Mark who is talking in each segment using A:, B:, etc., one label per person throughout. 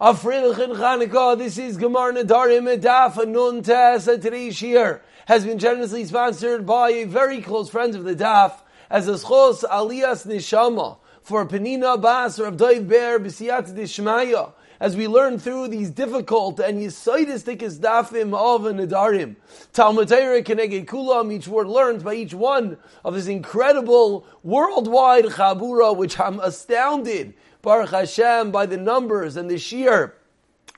A: of Freilich and Chanukah. This is Gemar Nadarim Edaf Nun Tes. Today's year has been generously sponsored by a very close friend of the Daf as a Schos Alias Nishama for Penina Bas or Abdaiv Ber B'siyat Dishmaya as we learn through these difficult and yisaidistic dafim of Nadarim. Talmud Torah Keneged Kulam, each word learned by each one of this incredible worldwide Chabura, which I'm astounded Baruch Hashem, by the numbers and the sheer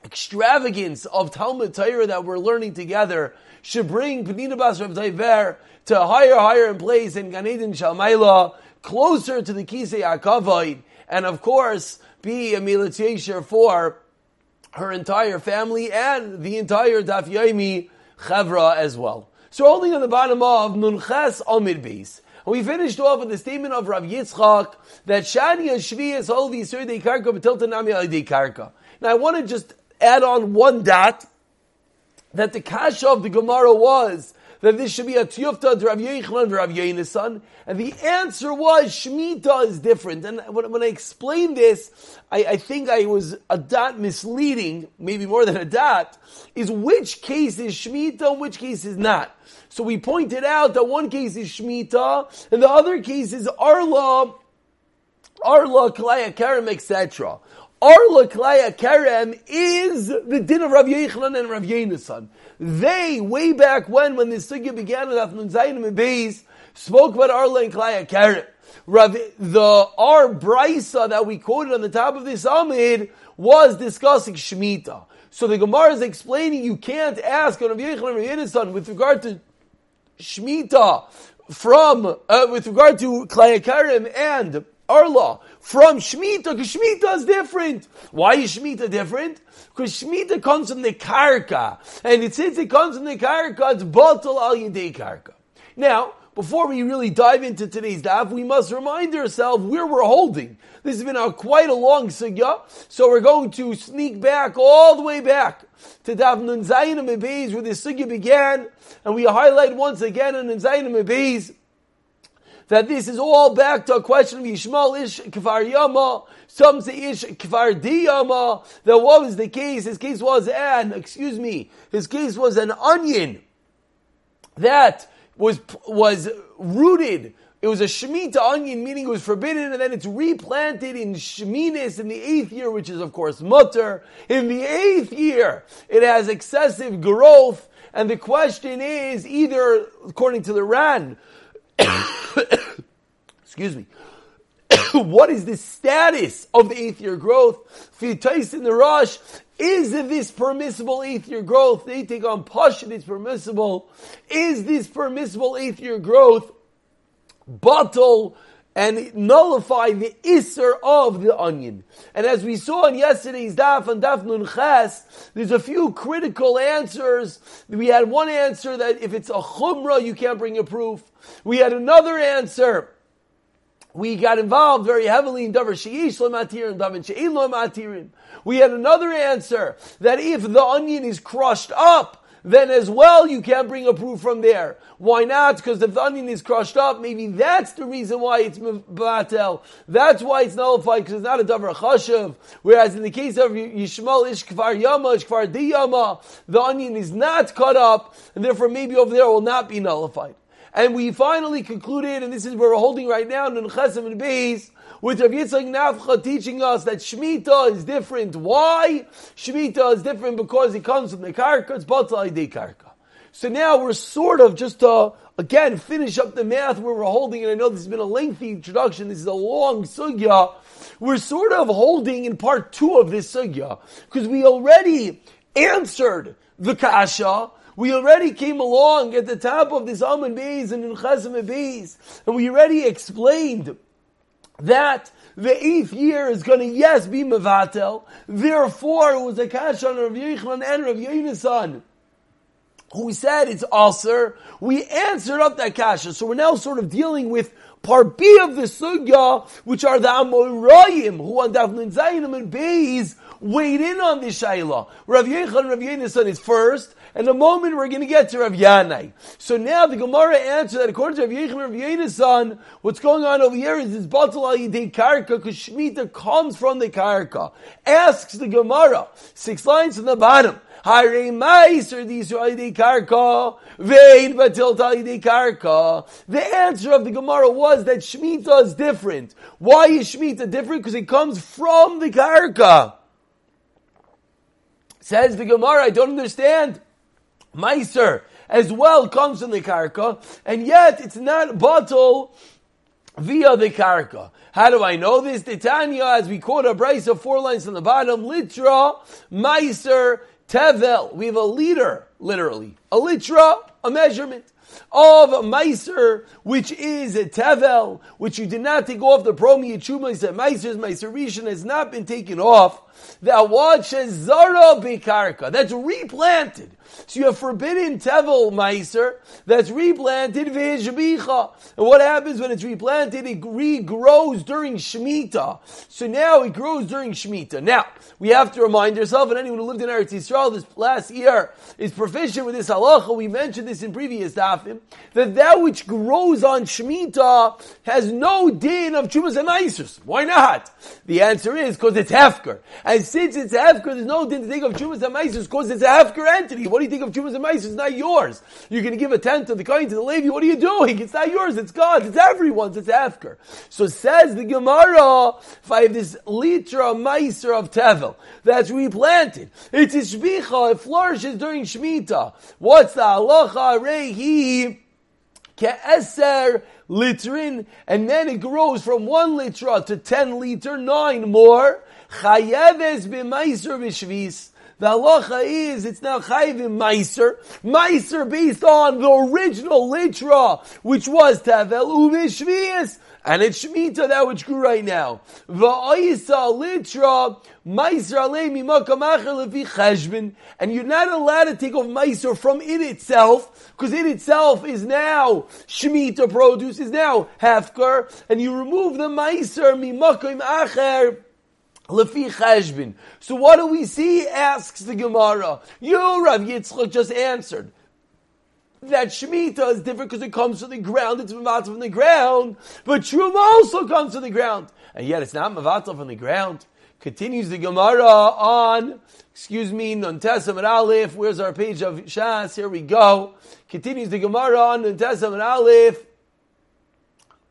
A: extravagance of Talmud Torah that we're learning together, should bring Penina Bas Rav Daiver to a higher, higher in place in Gan Eden Shalmaila, closer to the Kisei Akavite, and of course, be a militation for her entire family and the entire Daf Yomi Chevra as well. So holding on the bottom of Nunches Amid Beis, we finished off with the statement of Rav Yitzchak that Shani Shvi is de Karka, but Tilta Nami de Karka. Now I want to just add on one dot that the kasha of the Gemara was that this should be a tiyufta to Rav Yechon Rav Yeinasan, and the answer was Shemitah is different. And when, when I explained this, I, I, think I was a dot misleading, maybe more than a dot, is which case is Shemitah and which case is not. So we pointed out that one case is Shemitah, and the other case is Arla, Arla, Kalaya, Karam, etc. Arla Klaya Kerem is the din of Rav Yechlan and Rav Yenasan. They, way back when, when the sugya began with Afnun Zayin and Beis, spoke about Arla and Klaya Kerem. Rav, the our brisa that we quoted on the top of this Amid was discussing Shemitah. So the Gemara is explaining you can't ask on Rav Yechlan and Rav Yenasan with regard to Shemitah from, uh, with regard to Klaya Kerem and Arla from Shemitah, because Shemitah is different. Why is Shemitah different? Because Shemitah comes from the Karka. And it, since it comes from the Karka, it's Batal al Yidei Karka. Now, before we really dive into today's daf, we must remind ourselves where we're holding. This has been a, quite a long sugya, so we're going to sneak back all the way back to daf Nun Zayin where the sugya began, and we highlight once again in Zayin that this is all back to a question of Yishmael Ish Kfar Yama, some say Ish Kfar Diyama, that what was the case? His case was an, excuse me, his case was an onion that was, was rooted it was a Shemitah onion, meaning it was forbidden, and then it's replanted in Sheminis in the eighth year, which is of course mutter. In the eighth year, it has excessive growth, and the question is either, according to the Ran, excuse me, what is the status of the eighth year growth? Fitais in the rush, is this permissible eighth year growth? They take on Pashan, it's permissible. Is this permissible eighth year growth bottle and nullify the isser of the onion. And as we saw in yesterday's daf and daf nun ches, there's a few critical answers. We had one answer that if it's a chumrah, you can't bring a proof. We had another answer. We got involved very heavily in davar sheish matirim, davar she'in matirim. We had another answer that if the onion is crushed up, then as well you can't bring a proof from there. Why not? Because if the onion is crushed up, maybe that's the reason why it's batel. That's why it's nullified because it's not a davar chashav. Whereas in the case of Yishmael ish kfar yama, ish kfar diyama, the onion is not cut up, and therefore maybe over there will not be nullified. And we finally concluded, and this is where we're holding right now, in Chesem and Beis, with Rav Yitzchak Nafcha teaching us that Shemitah is different. Why? Shemitah is different because it comes from the Karka, it's Batal de Karka. So now we're sort of just to, again, finish up the math where we're holding, and I know this has been a lengthy introduction, this is a long sugya. We're sort of holding in part two of this sugya, because we already answered the kasha, we already came along at the top of this Amon Beis and in Chesem Beis, and we already explained that the eighth year is going to, yes, be Mevatel. Therefore, it was a Kash on Rav Yechlan and Rav Yenasan who said it's Aser. We answered up that Kasha. So we're now sort of dealing with part B of the sugya, which are the Amoraim, who on Daf Nun Zayinim and Beis, weighed in on this Shaila. Rav Yechon Rav Yenason is first, and the moment we're going to get to Rav Yanai. So now the Gemara answers that according to Rav Yechon Rav Yenason, what's going on over here is this Batal Yidei Karka, because Shemitah comes from the Karka. Asks the Gemara, six lines from the bottom. Hare Meiser the Yisrael Karka, Vein Batil Talidei Karka. The answer of the Gemara was that Shemitah is different. Why is Shemitah different? Because it comes from the Karka. Says the Gemara, I don't understand. Meiser as well comes from the Karka, and yet it's not bottle via the Karka. How do I know this? Titania, as we quote a brace of four lines from the bottom, litra, Meiser, Tevel, we have a liter, literally. A litra, a measurement of a Meiser, which is a Tevel, which you did not take off the Promi Yechuma, said Meiser's Meiser Rishon has not been taken off. That watch watches Zara Bikarka, that's replanted. So you have forbidden Tevel Meiser, that's replanted Vizhabicha. And what happens when it's replanted? It regrows during Shemitah. So now it grows during Shemitah. Now, we have to remind ourselves, and anyone who lived in Eretz Yisrael this last year is proficient with this halacha. We mentioned this in previous that that which grows on Shemitah has no din of Chumas and Maisers. Why not? The answer is because it's Hefker. And since it's Hefker, there's no din to think of Chumas and Maisers because it's a Hefker entity. What do you think of Chumas and Maisers? It's not yours. You're going to give a tenth to the coin to the Levi. What are you doing? It's not yours. It's God's. It's everyone's. It's Hefker. So says the Gemara, if I have this litra Meiser of Tevel, that's replanted. It's a shbicha, it flourishes during Shemitah. What's the halacha? Rehi ke'eser litrin, and then it grows from one litra to ten liter, nine more. Chayeves b'meiser b'shvis. The halacha is it's now chayiv in meiser. Meiser based on the original litra, which was tavel uvishvius. And it's Shemitah, that which grew right now. And you're not allowed to take off meiser from it itself, because it itself is now Shemitah produce, is now hefker, and you remove the meiser mimakam acher, Lefi Cheshbin. So what do we see? Asks the Gemara. You, Rav Yitzchak, just answered that Shemitah is different because it comes from the ground, it's Mavatal from the ground, but Truma also comes from the ground. And yet it's not Mavatal from the ground. Continues the Gemara on, excuse me, Nuntesam and Aleph, where's our page of Shas? Here we go. Continues the Gemara on Nuntesam and Aleph.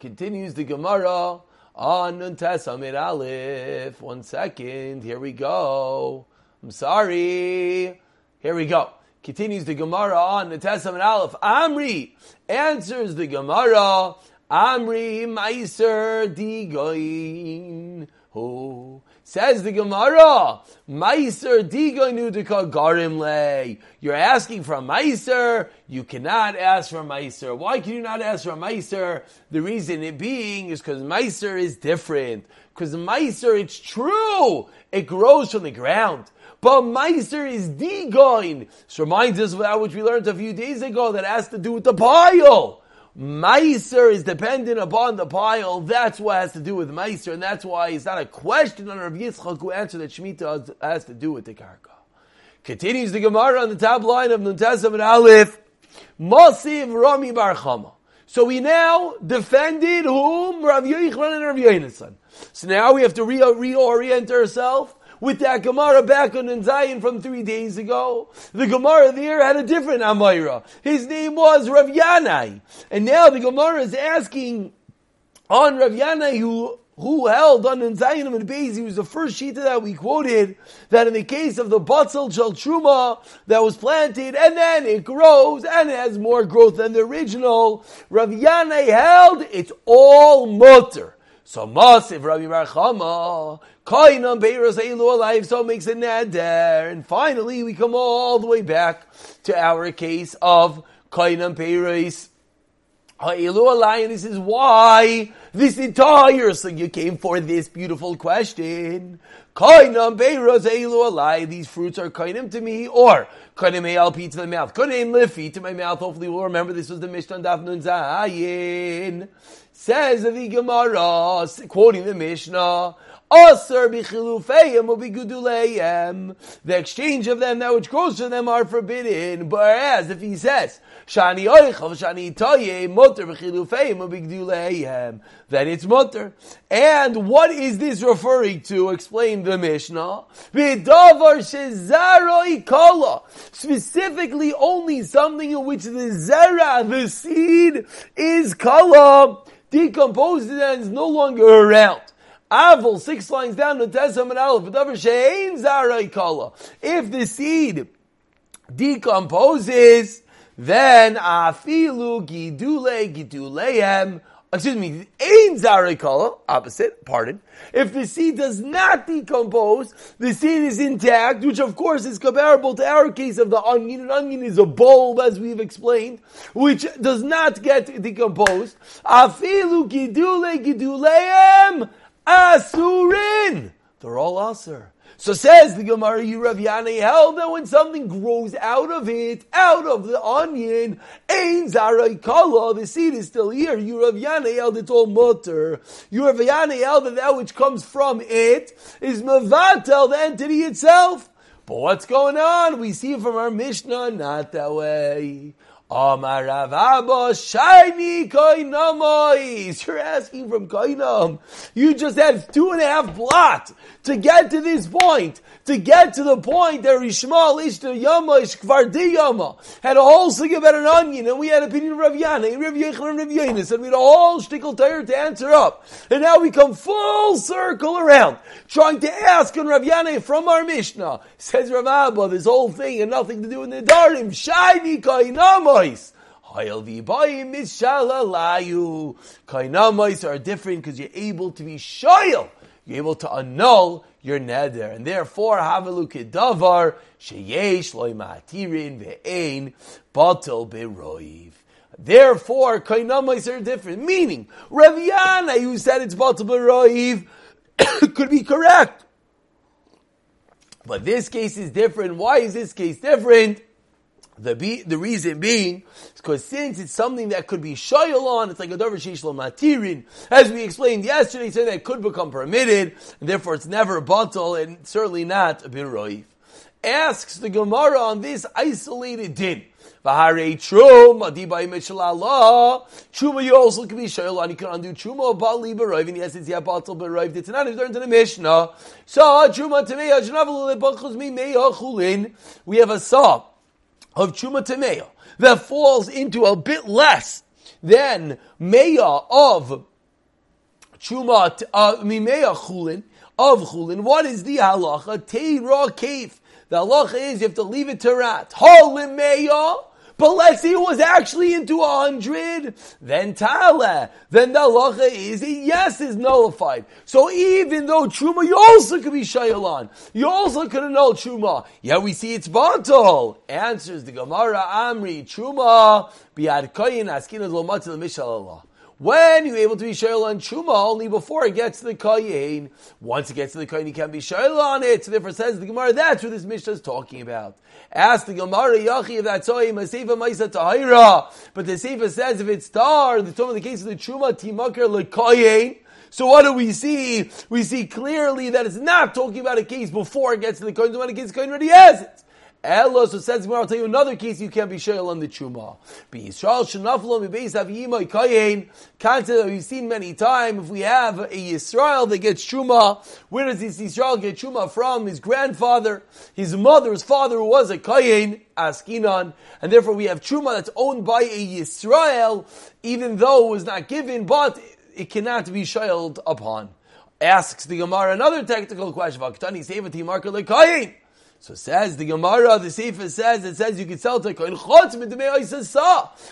A: Continues the Gemara on Nuntesam and Aleph. One second, here we go. I'm sorry. Here we go. Continues the Gemara on the Testament Aleph. Amri answers the Gemara. Amri Meiser Digoin. Who says the Gemara? Meiser Digoin Udika Garim Le. You're asking for a Meiser. You cannot ask for Meiser. Why can you not ask for a Meiser? The reason it being is because Meiser is different. Because Meiser, it's true. It grows from the ground. But Meiser is Digoin. This reminds us of that which we learned a few days ago that has to do with the pile. Meiser is dependent upon the pile. That's what has to do with Meiser, and that's why it's not a question on Rav Yitzchak who answered that Shemitah has to do with the Karka. Continues the Gemara on the top line of Nuntesam and Aleph. Masiv Rami Bar Chama. So we now defended whom? Rav Yochanan and Rav Yonasan. So now we have to re- reorient ourselves with that Gemara back on Zion from three days ago. The Gemara there had a different Amira. His name was Rav Yanai. And now the Gemara is asking on Rav Yanai who who held on Zion and Beis, he was the first sheet that we quoted, that in the case of the Batzel Truma that was planted, and then it grows, and it has more growth than the original, Rav Yanai held, it's all mutter. So Masiv Rabbi Barchama, Kainam Beiros Eilu alive, so makes a neder. And finally, we come all the way back to our case of Kainam Beiros Eilu alive. This is why this entire you came for this beautiful question. Kainam Beiros Eilu alive. These fruits are kainam to me, or kainam ALP to the mouth. Kainam Lifi to my mouth. Hopefully, we'll remember this was the Mishnah Daf Nun Zayin. Says the Gemara, quoting the Mishnah, Asar bichilufeim or biguduleim. The exchange of them, that which grows to them, are forbidden. Whereas if he says, Shani oichav, shani toye, mutter b'chilufeim or biguduleim, then it's mutter. And what is this referring to? Explain the Mishnah. B'davar shezaroi kala. Specifically only something in which the zera, the seed, is kala, decomposed and is no longer around. Avil, six lines down, and Aleph, Shein Zarai Kala. If the seed decomposes, then Afilu Gidule Giduleem, excuse me, Ein Zarai Kala, opposite, pardon. If the seed does not decompose, the seed is intact, which of course is comparable to our case of the onion. An onion is a bulb, as we've explained, which does not get decomposed. Afilu Gidule Giduleem, Asurin! They're all Asur. So says the Gemara Yanai held that when something grows out of it, out of the onion, Ein Zarai Kala, the seed is still here. Yanai held it's all mutter. Yanai held that that which comes from it is Mavatel, the entity itself. But what's going on? We see from our Mishnah, not that way. You're asking from koinam. You just had two and a half blot to get to this point. To get to the point that Rishmal Ishta Yama Ishkvardi Yama had a whole thing about an onion, and we had a opinion of Rav Yana, and Rav Yechon and Rav Yanis, and we had a whole shtickle tire to answer up. And now we come full circle around, trying to ask on Rav Yana from our Mishnah. Says Rav Abba, this whole thing had nothing to do with the Darim. Shiny Kainamois. Kainamais are different because you're able to be shoyal. You're able to annul your neder. And therefore, Havalu Kedavar, Sheyesh Loy Ma'atirin Ve'ein Batel Beroiv. Therefore, Kainamais are different. Meaning, Rav who said it's Batel Beroiv, could be correct. But this case is different. Why is this case different? The be, the reason being is because since it's something that could be shoyal on, it's like a dover shishlo matirin. As we explained yesterday, saying that could become permitted, and therefore it's never a bottle and certainly not a bin biroif. Asks the Gemara on this isolated din. V'harei trum, adibai mishalallah. Truma you also can be shoyal on. You can undo truma bali beroiv, and yes, it's yeah bottle beroiv. It's not learned in the Mishnah. So truma to me, we have a saw of Chuma Temeya that falls into a bit less than Meya of Chuma, uh, Mimeya Chulin, of Chulin. What is the halacha? Teira Kef. The halacha is you have to leave it to rat. Holimeya but let's say it was actually into a hundred, then tala, then the halacha is yes is nullified. So even though truma, you also could be shayalan. You also could annul truma. Yeah, we see it's batal. Answers the Gemara Amri truma biad koyin askin lo matzil mishalallah. When you're able to be shayla on truma only before it gets to the kayin. Once it gets to the kayin, you can't be shayla on it. So therefore, says the Gemara, that's what this Mishnah is talking about. Ask the Gemara Yachi if that's a Seifa Maisa Tahira. But the Seifa says if it's tar, the time of the case of the truma timakar lekayin. So what do we see? We see clearly that it's not talking about a case before it gets to the kohen, when it gets to the kohen already has it. Ella, so says Gemara, I'll tell you another case you can't be shayel on the chuma. Be Yisrael shenaflo mi beis aviyimai kayin. Concept we've seen many times. If we have a Yisrael that gets chuma, where does this Yisrael get chuma from? His grandfather, his mother's father was a kayin, askinan, and therefore we have chuma that's owned by a Yisrael, even though it was not given, but it cannot be shayeled upon. Asks the Gemara another technical question. So says the Gemara, the Sefer says, it says you can sell to a kohen chutz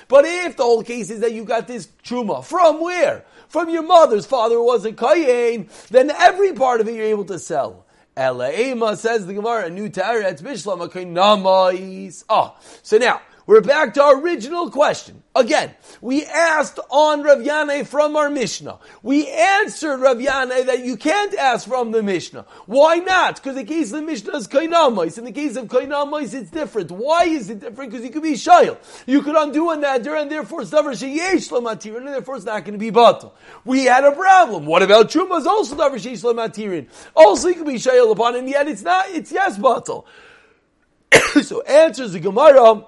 A: But if the whole case is that you got this truma, from where? From your mother's father was a kohen, then every part of it you're able to sell. Ela says the Gemara, a new Teretz Bishlam, a namais. Ah, so now, We're back to our original question. Again, we asked on Rav Yanai from our Mishnah. We answered Rav Yanai that you can't ask from the Mishnah. Why not? Because the case of the Mishnah is Kainamais. In the case of Kainamais, it's different. Why is it different? Because you could be Shail. You could undo a Nadir and therefore it's Davar Sheyesh and therefore it's not going to be Batal. We had a problem. What about Truma is also Davar Sheyesh Lamatirin. Also you could be Shail upon and yet it's not, it's yes Batal. so answers the Gemara,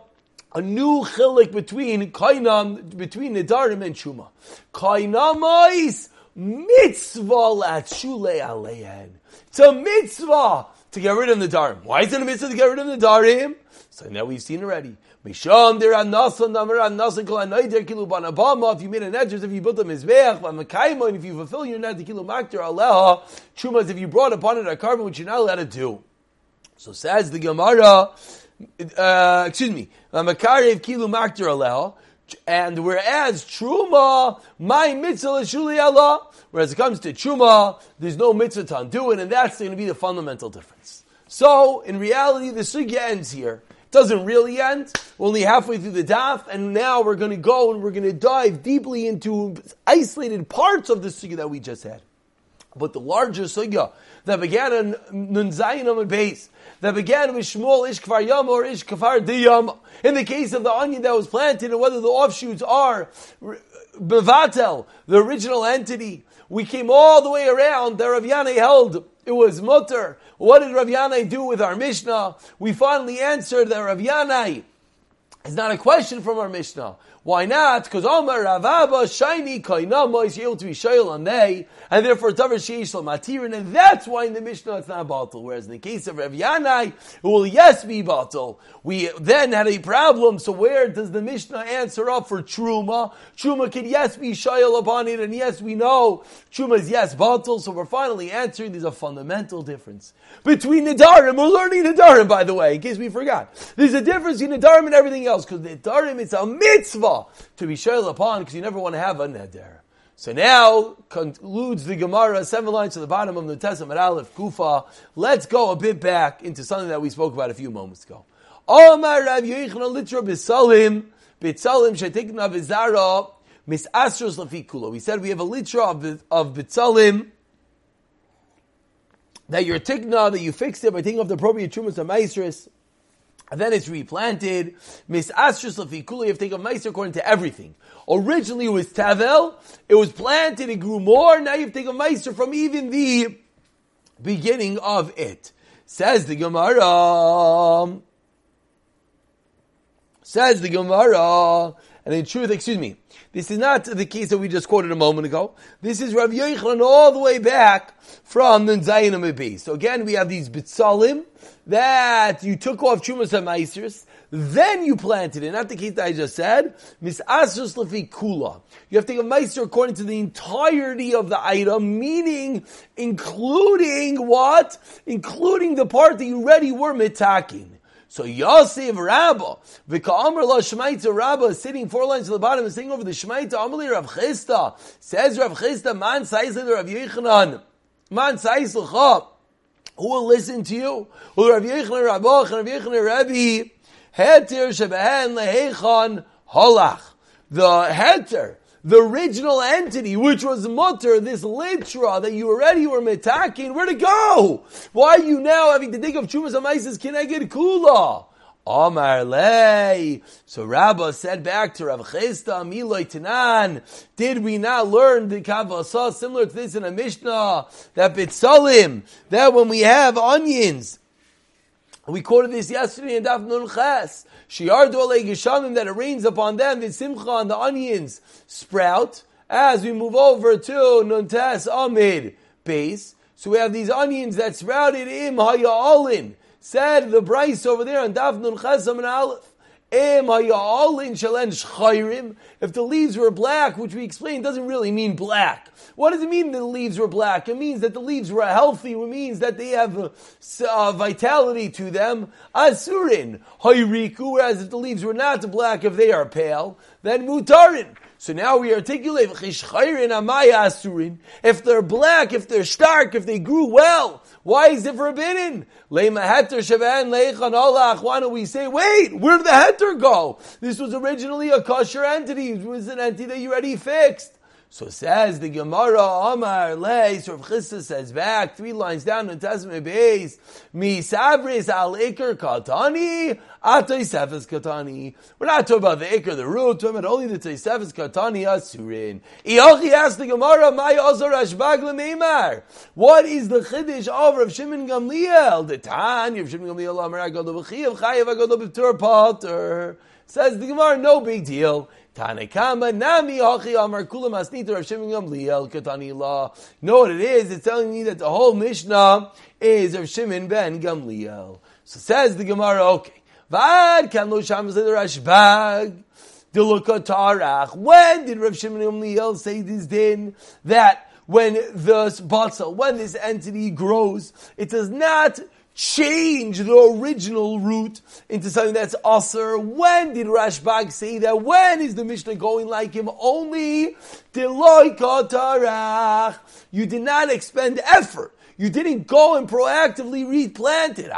A: a new chilik between kainam between nidarim and shuma. Kainamais mitzvah latshule aleihen. It's a mitzvah to get rid of the darim. Why is it a mitzvah to get rid of the darim? So now we've seen already. Misham there anasan namar anasan kol anayder kilu banabama. If you made an edges, if you built a mizbeach, v'makaima, and if you fulfill your net kilu makter aleha, chumas, if you brought upon it a carbon which you're not allowed to do. So says the Gemara, uh, excuse me, Makarev Kilu Makter Alel, and whereas Truma, my mitzvah is Shuli Allah, whereas it comes to Truma, there's no mitzvah to undo it, and that's going to be the fundamental difference. So, in reality, the sugya ends here. It doesn't really end. We're only halfway through the daf, and now we're going to go and we're going to dive deeply into isolated parts of the sugya that we just had. But the larger sugya that began on Nun Zayin and base, that began with Shmuel Ish Kfar Yam or Ish Kfar Diyam. In the case of the onion that was planted and whether the offshoots are Bevatel, the original entity, we came all the way around. The Rav Yanai held it was mutter. What did Rav Yanai do with our Mishnah? We finally answered that Rav Yanai is not a question from our Mishnah. Why not? Because Omar Ravaba shiny kainama is able to be shayil on they, and therefore tavar sheish matirin, and that's why in the Mishnah it's not batal. Whereas in the case of Rav Yanai, it will yes be batal. We then had a problem. So where does the Mishnah answer up for truma? Truma can yes be shayil upon it, and yes we know truma is yes batal. So we're finally answering. There's a fundamental difference between Nidarim. We're learning Nidarim, by the way, in case we forgot. There's a difference between Nidarim and everything else because Nidarim it's a mitzvah to be shayl upon because you never want to have a neder. So now concludes the Gemara, seven lines to the bottom of the Testament Aleph Kufa. Let's go a bit back into something that we spoke about a few moments ago. Omar Rav Yochanan Litra B'Salim, B'Salim Shetikna V'Zara, Mis Astros Lafikula. We said we have a litra of, of B'Salim, that you're tikna, that you fixed it by taking off the appropriate trumas of maestris, and then it's replanted. Mis Ashrus Lafikula, you have to take a meiser according to everything. Originally it was Tavel, it was planted, it grew more, now you have to take a meiser from even the beginning of it. Says the Gemara. Says the Gemara. And in truth, excuse me, this is not the case that we just quoted a moment ago. This is Rav Yochanan all the way back from the Zayin So again, we have these bitzalim that you took off Chumas and Maisers, then you planted it. Not the case that I just said. Mis'asus lefi kula. You have to a meister according to the entirety of the item, meaning including what? Including the part that you already were mitaking. So Yosef Rabba, V'ka'amr la Shemaita Rabba, sitting four lines to the bottom and sitting over the Shemaita, Amali Rav Chisda, says Rav Chisda, Man Saiz Rav Yochanan, Man Saiz L'cha, who will listen to you? Who Rav Yochanan Rabba, and Rav Yechanan Rabbi, Heter Shebehen Lehechan Holach. The Heter, the original entity, which was mutter, this litra that you already were metaking, where to go? Why are you now having to think of chumas amaisis kineged kula? Amar lei. So Rabbah said back to Rav Chisda, Miloi Tanan, did we not learn the Kavasa similar to this in a Mishnah, that Bitzalim, that when we have onions, we quoted this yesterday in Daf Nun Ches. That it rains upon them. The simcha and the onions sprout. As we move over to Nuntas Amid base, so we have these onions that sprouted im haya'alin. Said the Bryce over there on Daf Nun Ches and Aleph. If the leaves were black, which we explained doesn't really mean black. What does it mean the leaves were black? It means that the leaves were healthy. It means that they have uh, uh, vitality to them. Asurin, hoiriku, whereas if the leaves were not black, if they are pale, then mutarin. So now we articulate chishchayrin amaya asurin. if they're black, if they're stark, if they grew well, why is it forbidden? Why don't we say, wait, where did the heter go? This was originally a kosher entity. It was an entity that you already fixed. So says the Gemara Amar Lei, Sort of Chisda says back, three lines down in Testament base, Mi Sabris al Iker Katani, Atoisefes Katani. We're not talking about the Iker, the root, we're talking about only the Toisefes Katani Asurin. Iochi asked the Gemara, Mai Ozor Ashbag Lemeimar. What is the Chiddush of Rav Shimon Gamliel? The Tan, Rav Shimon Gamliel Amar Agodo B'chiyav Chayav Agodo B'tur Potter. Says the Gemara, no big deal. Tanekama Nami Hachi Amar Kula Masnita Rav Shimon Gamliel Katani La. Know what it is? It's telling me that the whole Mishnah is Rav Shimon ben Gamliel. So says the Gemara, okay. Vad kan lo sham the Rashbag. When did Rav Shimon Gamliel say this din that when this batzel, when this entity grows, it does not change the original root into something that's usher. When did Rashbag say that? When is the Mishnah going like him? Only You did not expend effort. You didn't go and proactively replant it.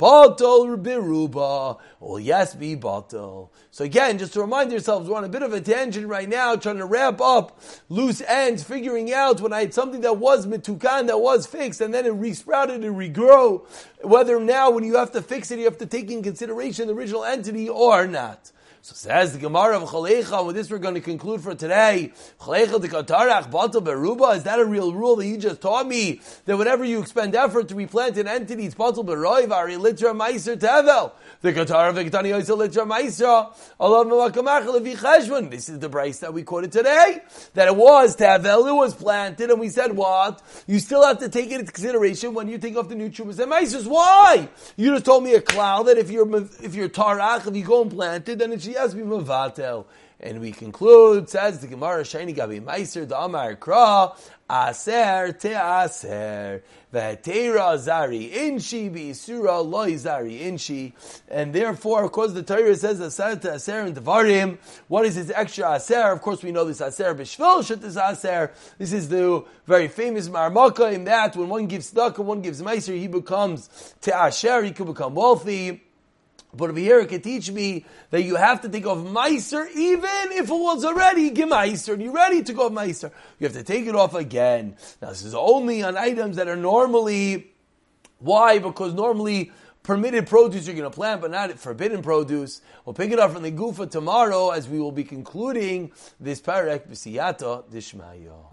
A: Batal biruba. Well, yes, be batal. So again, just to remind yourselves, we're on a bit of a tangent right now, trying to wrap up loose ends, figuring out when I had something that was mitukan, that was fixed, and then it resprouted and regrow, whether now when you have to fix it, you have to take in consideration the original entity or not. So says the Gemara of Chalecha, with this we're going to conclude for today. Chalecha de Katarach Batal Beruba, is that a real rule that you just taught me? That whenever you expend effort to replant an entity, it's Batal Beroiv, Ari Litra Meiser Tevel. The Qatar of Ketani Yisrael Litra Meiser, Allah Mawakamach Levi Cheshvan. This is the brace that we quoted today. That it was Tevel, it was planted, and we said what? You still have to take it into consideration when you take off the new Chumas and Meisers. Why? You just told me a cloud that if you're, if you're Tarach, if you go and plant it, then it's And we conclude, says the Gemara, Shani Gabi Meiser, the Amar Kra, Aser te Aser, Vatera Zari Inshi, Bisura Loi Zari Inshi. And therefore, of course, the Torah says Aser te Aser and Devarim. What is this extra Aser? Of course, we know this Aser Bishvil Shet is Aser. This is the very famous Marmaka in that when one gives and one gives Meiser, he becomes te Asher, he could become wealthy. But over here, it can teach me that you have to think of Meiser, even if it was already Gemeiser, and you're ready to go Meiser. You have to take it off again. Now, this is only on items that are normally, why? Because normally, permitted produce you're going to plant, but not forbidden produce. We'll pick it up from the Gufa tomorrow as we will be concluding this Parek B'siyata Dishmayo.